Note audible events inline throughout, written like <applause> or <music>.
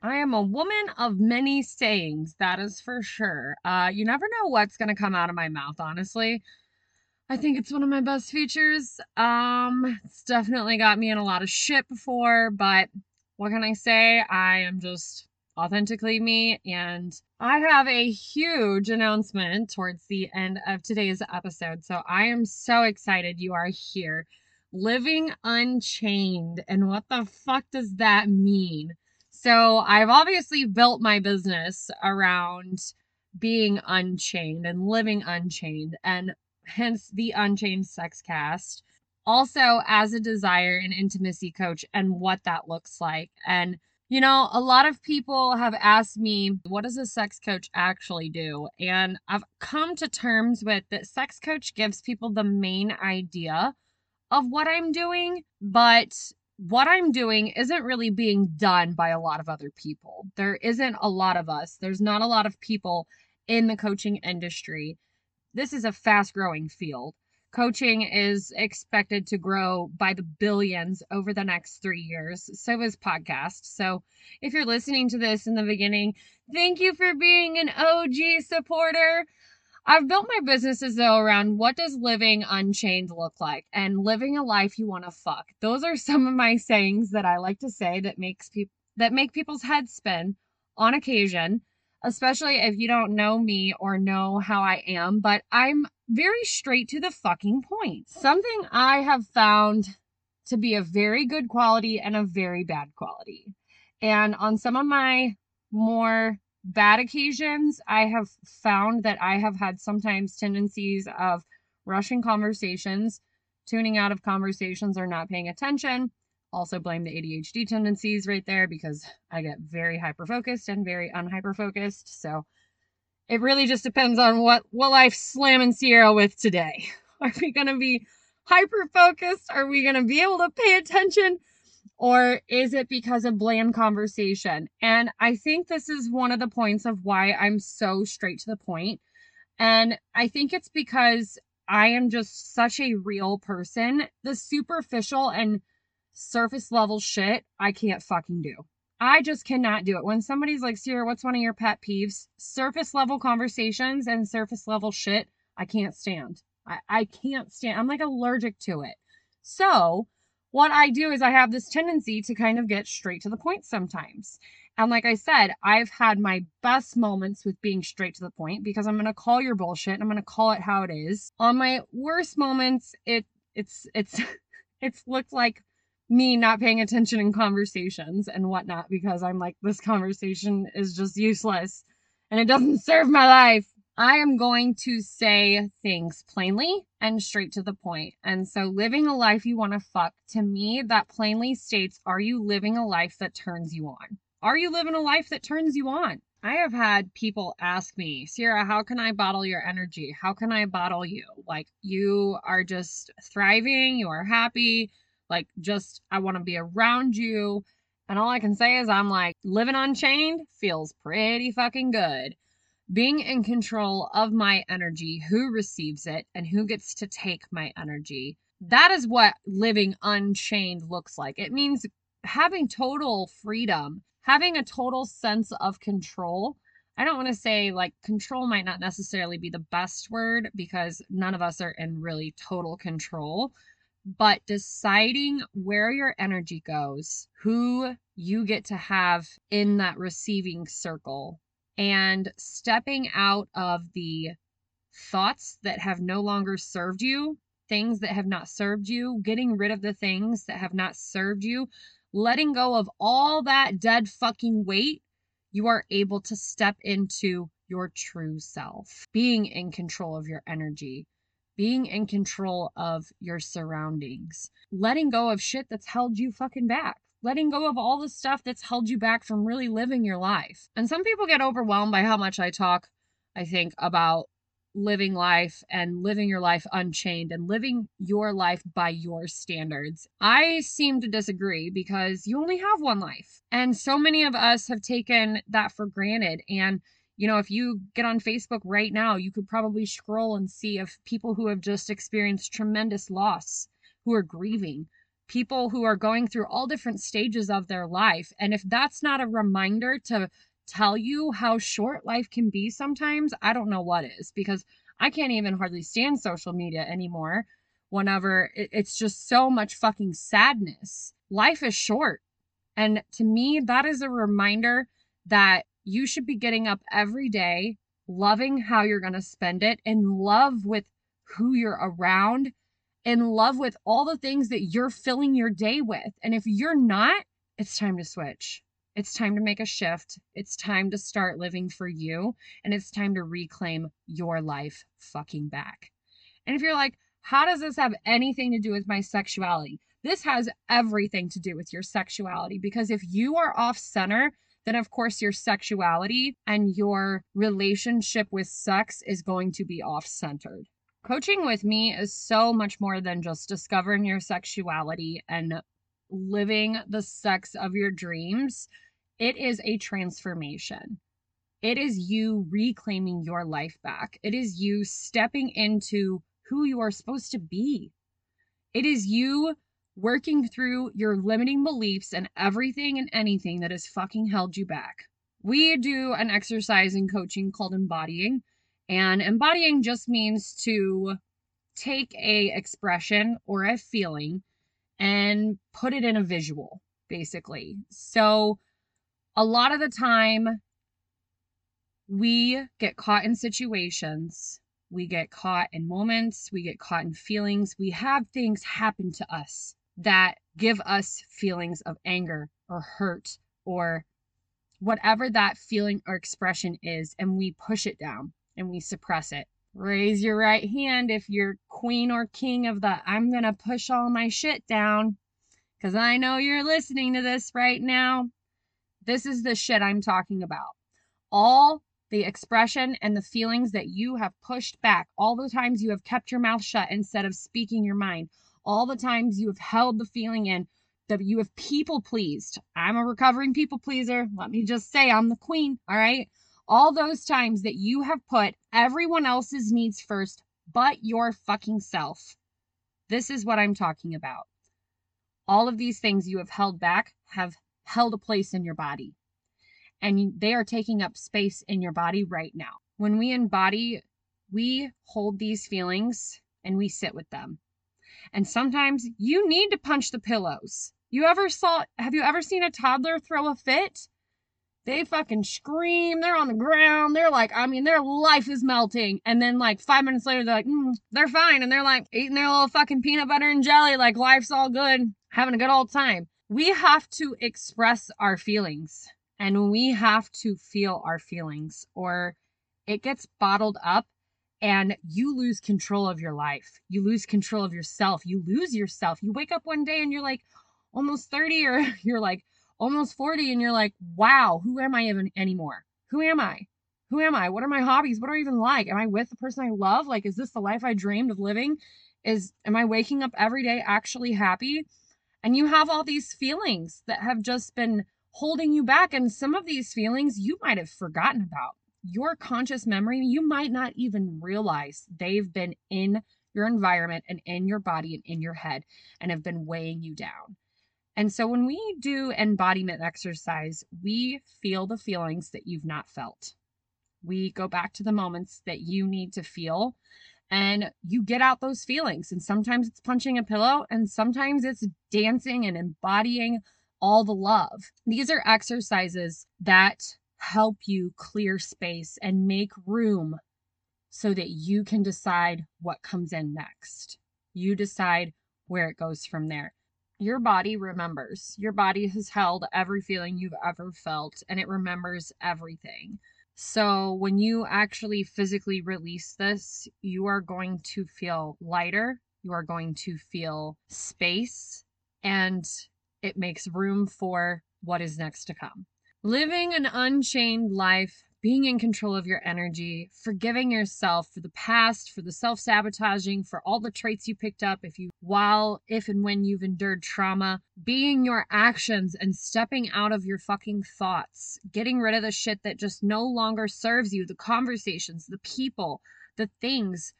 I am a woman of many sayings, that is for sure. Uh, you never know what's gonna come out of my mouth, honestly. I think it's one of my best features. Um, it's definitely got me in a lot of shit before, but what can I say? I am just authentically me, and I have a huge announcement towards the end of today's episode. So I am so excited you are here. Living Unchained. And what the fuck does that mean? So I've obviously built my business around being unchained and living unchained, and hence the Unchained Sex Cast. Also, as a desire and intimacy coach, and what that looks like. And, you know, a lot of people have asked me, what does a sex coach actually do? And I've come to terms with that sex coach gives people the main idea of what I'm doing, but what I'm doing isn't really being done by a lot of other people. There isn't a lot of us, there's not a lot of people in the coaching industry. This is a fast growing field. Coaching is expected to grow by the billions over the next three years. So is podcast. So if you're listening to this in the beginning, thank you for being an OG supporter. I've built my businesses though around what does living unchained look like and living a life you want to fuck. Those are some of my sayings that I like to say that makes people that make people's heads spin on occasion, especially if you don't know me or know how I am, but I'm very straight to the fucking point. Something I have found to be a very good quality and a very bad quality. And on some of my more bad occasions, I have found that I have had sometimes tendencies of rushing conversations, tuning out of conversations, or not paying attention. Also, blame the ADHD tendencies right there because I get very hyper focused and very unhyper focused. So it really just depends on what what life slamming Sierra with today. <laughs> Are we gonna be hyper focused? Are we gonna be able to pay attention? Or is it because of bland conversation? And I think this is one of the points of why I'm so straight to the point. And I think it's because I am just such a real person. The superficial and surface level shit, I can't fucking do. I just cannot do it. When somebody's like, Sierra, what's one of your pet peeves? Surface level conversations and surface level shit, I can't stand. I, I can't stand. I'm like allergic to it. So what I do is I have this tendency to kind of get straight to the point sometimes. And like I said, I've had my best moments with being straight to the point because I'm going to call your bullshit and I'm going to call it how it is. On my worst moments, it it's it's <laughs> it's looked like me not paying attention in conversations and whatnot because I'm like this conversation is just useless and it doesn't <laughs> serve my life. I am going to say things plainly and straight to the point. And so, living a life you want to fuck, to me, that plainly states are you living a life that turns you on? Are you living a life that turns you on? I have had people ask me, Sierra, how can I bottle your energy? How can I bottle you? Like, you are just thriving, you are happy, like, just, I want to be around you. And all I can say is, I'm like, living unchained feels pretty fucking good being in control of my energy, who receives it, and who gets to take my energy. That is what living unchained looks like. It means having total freedom, having a total sense of control. I don't want to say like control might not necessarily be the best word because none of us are in really total control, but deciding where your energy goes, who you get to have in that receiving circle and stepping out of the thoughts that have no longer served you things that have not served you, getting rid of the things that have not served you, letting go of all that dead fucking weight, you are able to step into your true self, being in control of your energy, being in control of your surroundings, letting go of shit that's held you fucking back. Letting go of all the stuff that's held you back from really living your life. And some people get overwhelmed by how much I talk, I think, about living life and living your life unchained and living your life by your standards. I seem to disagree because you only have one life. And so many of us have taken that for granted. And, you know, if you get on Facebook right now, you could probably scroll and see of people who have just experienced tremendous loss, who are grieving, people who are going through all different stages of their life. And if that's not a reminder to tell you how short life can be sometimes, I don't know what is because I can't even hardly stand social media anymore. Whenever it's just so much fucking sadness. Life is short. And to me, that is a reminder that you should be getting up every day, loving how you're going to spend it, in love with who you're around, in love with all the things that you're filling your day with. And if you're not, it's time to switch. It's time to make a shift. It's time to start living for you. And it's time to reclaim your life fucking back. And if you're like, how does this have anything to do with my sexuality? This has everything to do with your sexuality because if you are off center, then of course your sexuality and your relationship with sex is going to be off centered. Coaching with me is so much more than just discovering your sexuality and living the sex of your dreams it is a transformation. It is you reclaiming your life back. It is you stepping into who you are supposed to be. It is you working through your limiting beliefs and everything and anything that has fucking held you back. We do an exercise in coaching called embodying, and embodying just means to take a expression or a feeling and put it in a visual basically. So a lot of the time, we get caught in situations, we get caught in moments, we get caught in feelings, we have things happen to us that give us feelings of anger or hurt or whatever that feeling or expression is, and we push it down and we suppress it. Raise your right hand if you're queen or king of the I'm gonna push all my shit down. Because I know you're listening to this right now. This is the shit I'm talking about. All the expression and the feelings that you have pushed back, all the times you have kept your mouth shut instead of speaking your mind, all the times you have held the feeling in that you have people pleased. I'm a recovering people pleaser. Let me just say I'm the queen, all right? All those times that you have put everyone else's needs first but your fucking self. This is what I'm talking about. All of these things you have held back have held a place in your body. And they are taking up space in your body right now. When we embody, we hold these feelings and we sit with them. And sometimes you need to punch the pillows. You ever saw, have you ever seen a toddler throw a fit? They fucking scream. They're on the ground. They're like, I mean, their life is melting. And then, like, five minutes later, they're like, mm, they're fine. And they're like eating their little fucking peanut butter and jelly, like, life's all good, having a good old time we have to express our feelings and we have to feel our feelings or it gets bottled up and you lose control of your life. You lose control of yourself. You lose yourself. You wake up one day and you're like almost 30 or <laughs> you're like almost 40 and you're like, wow, who am I even anymore? Who am I? Who am I? What are my hobbies? What are I even like? Am I with the person I love? Like, is this the life I dreamed of living? Is, am I waking up every day actually happy? And you have all these feelings that have just been holding you back. And some of these feelings you might have forgotten about. Your conscious memory, you might not even realize they've been in your environment and in your body and in your head and have been weighing you down. And so when we do embodiment exercise, we feel the feelings that you've not felt. We go back to the moments that you need to feel and you get out those feelings. And sometimes it's punching a pillow, and sometimes it's dancing and embodying all the love. These are exercises that help you clear space and make room so that you can decide what comes in next. You decide where it goes from there. Your body remembers. Your body has held every feeling you've ever felt and it remembers everything. So when you actually physically release this, you are going to feel lighter. You are going to feel space and it makes room for what is next to come. Living an unchained life being in control of your energy, forgiving yourself for the past, for the self sabotaging, for all the traits you picked up if you, while, if and when you've endured trauma, being your actions and stepping out of your fucking thoughts, getting rid of the shit that just no longer serves you, the conversations, the people, the things.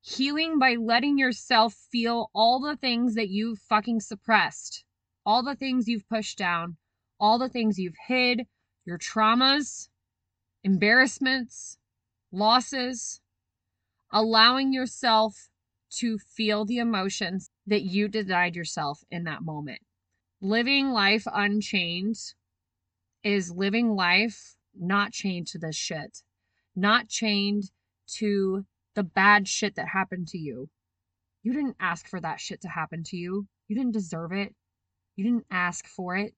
Healing by letting yourself feel all the things that you've fucking suppressed, all the things you've pushed down, all the things you've hid, your traumas, embarrassments, losses, allowing yourself to feel the emotions that you denied yourself in that moment. Living life unchained is living life not chained to this shit, not chained to the bad shit that happened to you. You didn't ask for that shit to happen to you. You didn't deserve it. You didn't ask for it.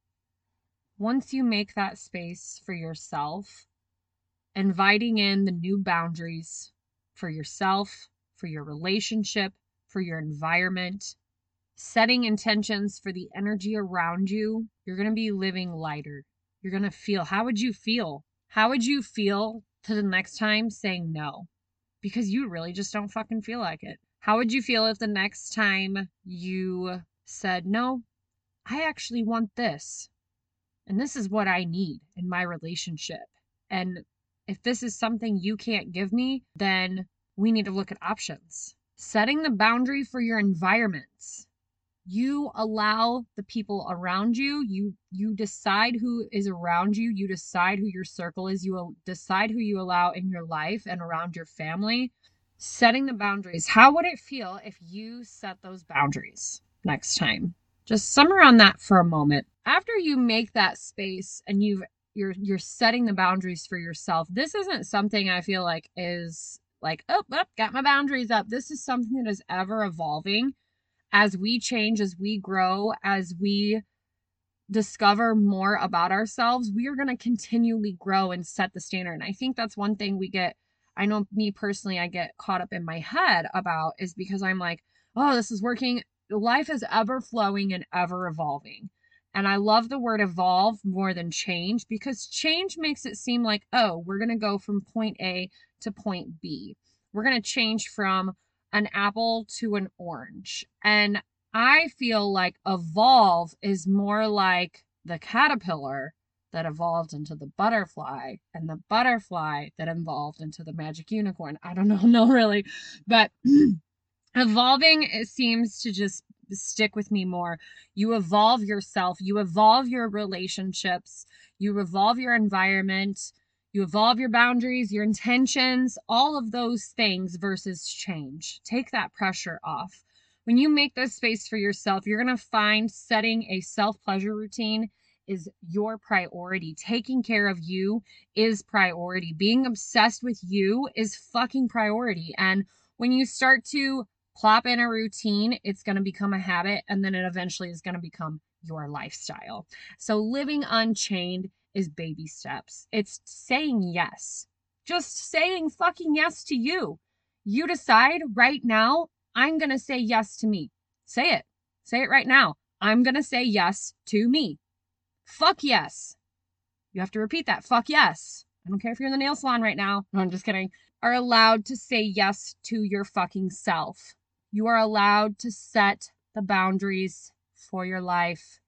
Once you make that space for yourself, inviting in the new boundaries for yourself, for your relationship, for your environment, setting intentions for the energy around you, you're going to be living lighter. You're going to feel, how would you feel? How would you feel to the next time saying no? Because you really just don't fucking feel like it. How would you feel if the next time you said, no, I actually want this? And this is what I need in my relationship. And if this is something you can't give me, then we need to look at options. Setting the boundary for your environments. You allow the people around you, you you decide who is around you, you decide who your circle is, you decide who you allow in your life and around your family. Setting the boundaries. How would it feel if you set those boundaries next time? Just summer on that for a moment. After you make that space and you've you're you're setting the boundaries for yourself. This isn't something I feel like is like, oh, oh, got my boundaries up. This is something that is ever evolving as we change, as we grow, as we discover more about ourselves, we are going to continually grow and set the standard. And I think that's one thing we get, I know me personally, I get caught up in my head about is because I'm like, oh, this is working. Life is ever flowing and ever evolving. And I love the word evolve more than change because change makes it seem like, oh, we're going to go from point A to point B. We're going to change from an apple to an orange. And I feel like evolve is more like the caterpillar that evolved into the butterfly and the butterfly that evolved into the magic unicorn. I don't know, <laughs> no, really. But <clears throat> evolving it seems to just stick with me more. You evolve yourself, you evolve your relationships, you evolve your environment, you evolve your boundaries, your intentions, all of those things versus change. Take that pressure off. When you make this space for yourself, you're going to find setting a self pleasure routine is your priority. Taking care of you is priority. Being obsessed with you is fucking priority. And when you start to plop in a routine, it's going to become a habit, and then it eventually is going to become your lifestyle. So, living unchained is baby steps. It's saying yes, just saying fucking yes to you. You decide right now, I'm going to say yes to me. Say it. Say it right now. I'm going to say yes to me. Fuck yes. You have to repeat that. Fuck yes. I don't care if you're in the nail salon right now. No, I'm just kidding. Are allowed to say yes to your fucking self. You are allowed to set the boundaries for your life.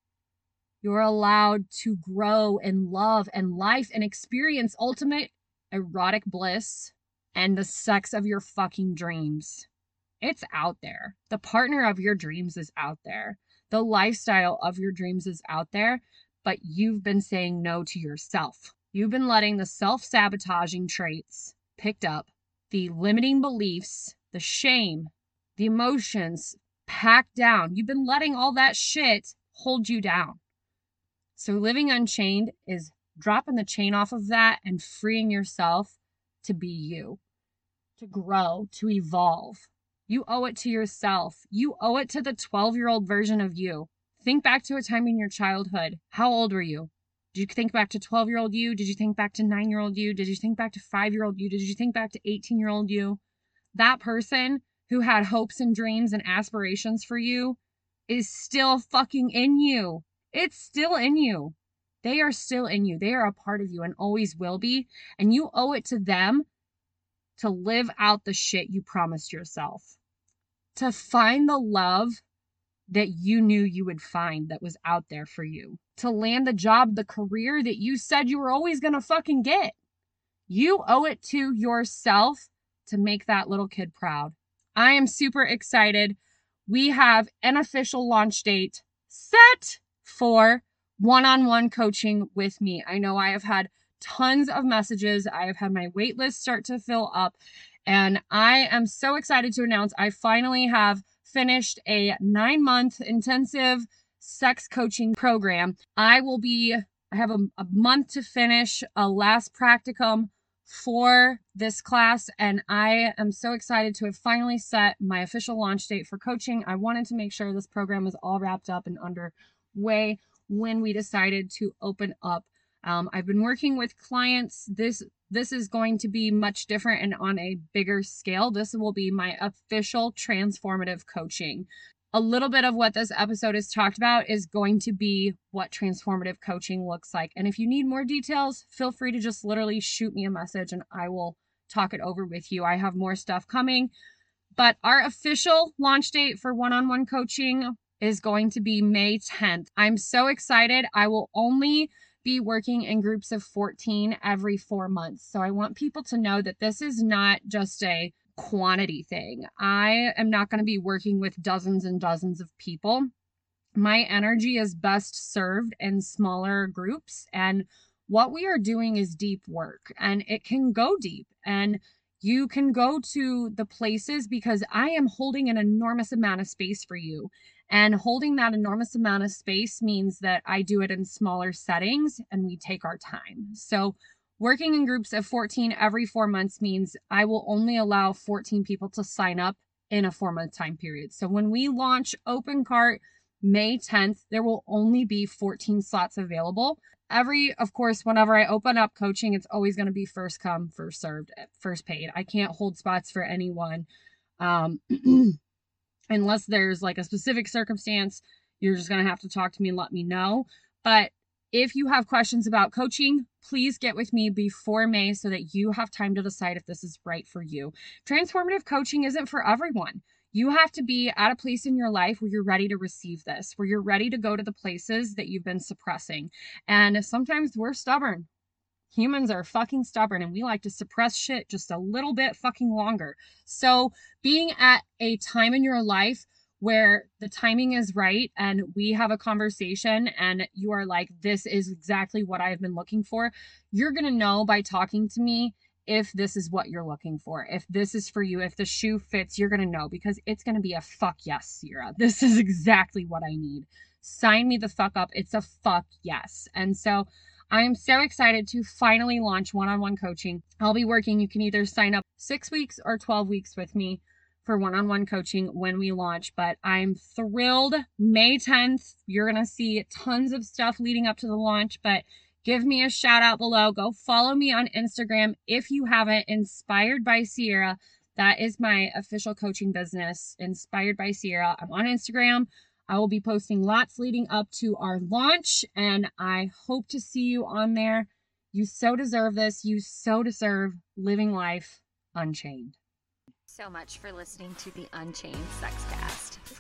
You are allowed to grow in love and life and experience ultimate erotic bliss and the sex of your fucking dreams. It's out there. The partner of your dreams is out there. The lifestyle of your dreams is out there, but you've been saying no to yourself. You've been letting the self sabotaging traits picked up, the limiting beliefs, the shame, the emotions packed down. You've been letting all that shit hold you down. So living unchained is dropping the chain off of that and freeing yourself to be you, to grow, to evolve. You owe it to yourself. You owe it to the 12 year old version of you. Think back to a time in your childhood. How old were you? Did you think back to 12 year old you? Did you think back to nine year old you? Did you think back to five year old you? Did you think back to 18 year old you? That person who had hopes and dreams and aspirations for you is still fucking in you. It's still in you. They are still in you. They are a part of you and always will be. And you owe it to them to live out the shit you promised yourself, to find the love that you knew you would find that was out there for you, to land the job, the career that you said you were always going to fucking get. You owe it to yourself to make that little kid proud. I am super excited. We have an official launch date set for one on one coaching with me. I know I have had tons of messages, I have had my wait list start to fill up, and I am so excited to announce I finally have finished a nine month intensive sex coaching program. I will be, I have a, a month to finish a last practicum for this class, and I am so excited to have finally set my official launch date for coaching. I wanted to make sure this program was all wrapped up and underway when we decided to open up. Um, I've been working with clients. This this is going to be much different and on a bigger scale. This will be my official transformative coaching. A little bit of what this episode is talked about is going to be what transformative coaching looks like. And if you need more details, feel free to just literally shoot me a message and I will talk it over with you. I have more stuff coming. But our official launch date for one on one coaching is going to be May 10th. I'm so excited. I will only be working in groups of 14 every four months. So I want people to know that this is not just a quantity thing. I am not going to be working with dozens and dozens of people. My energy is best served in smaller groups. And what we are doing is deep work and it can go deep. And you can go to the places because I am holding an enormous amount of space for you. And holding that enormous amount of space means that I do it in smaller settings and we take our time. So, working in groups of 14 every four months means I will only allow 14 people to sign up in a four month time period. So, when we launch Open Cart May 10th, there will only be 14 slots available. Every, of course, whenever I open up coaching, it's always going to be first come, first served, first paid. I can't hold spots for anyone. Um, <clears throat> unless there's like a specific circumstance, you're just going to have to talk to me and let me know. But if you have questions about coaching, please get with me before May so that you have time to decide if this is right for you. Transformative coaching isn't for everyone. You have to be at a place in your life where you're ready to receive this, where you're ready to go to the places that you've been suppressing. And sometimes we're stubborn. Humans are fucking stubborn and we like to suppress shit just a little bit fucking longer. So, being at a time in your life where the timing is right and we have a conversation and you are like, this is exactly what I've been looking for, you're going to know by talking to me if this is what you're looking for. If this is for you, if the shoe fits, you're going to know because it's going to be a fuck yes, Sierra. <laughs> This is exactly what I need. Sign me the fuck up. It's a fuck yes. And so, I am so excited to finally launch one on one coaching. I'll be working. You can either sign up six weeks or 12 weeks with me for one on one coaching when we launch. But I'm thrilled. May 10th, you're going to see tons of stuff leading up to the launch. But give me a shout out below. Go follow me on Instagram if you haven't. Inspired by Sierra. That is my official coaching business, Inspired by Sierra. I'm on Instagram. I will be posting lots leading up to our launch, and I hope to see you on there. You so deserve this. You so deserve living life unchained. So much for listening to the Unchained Sexcast.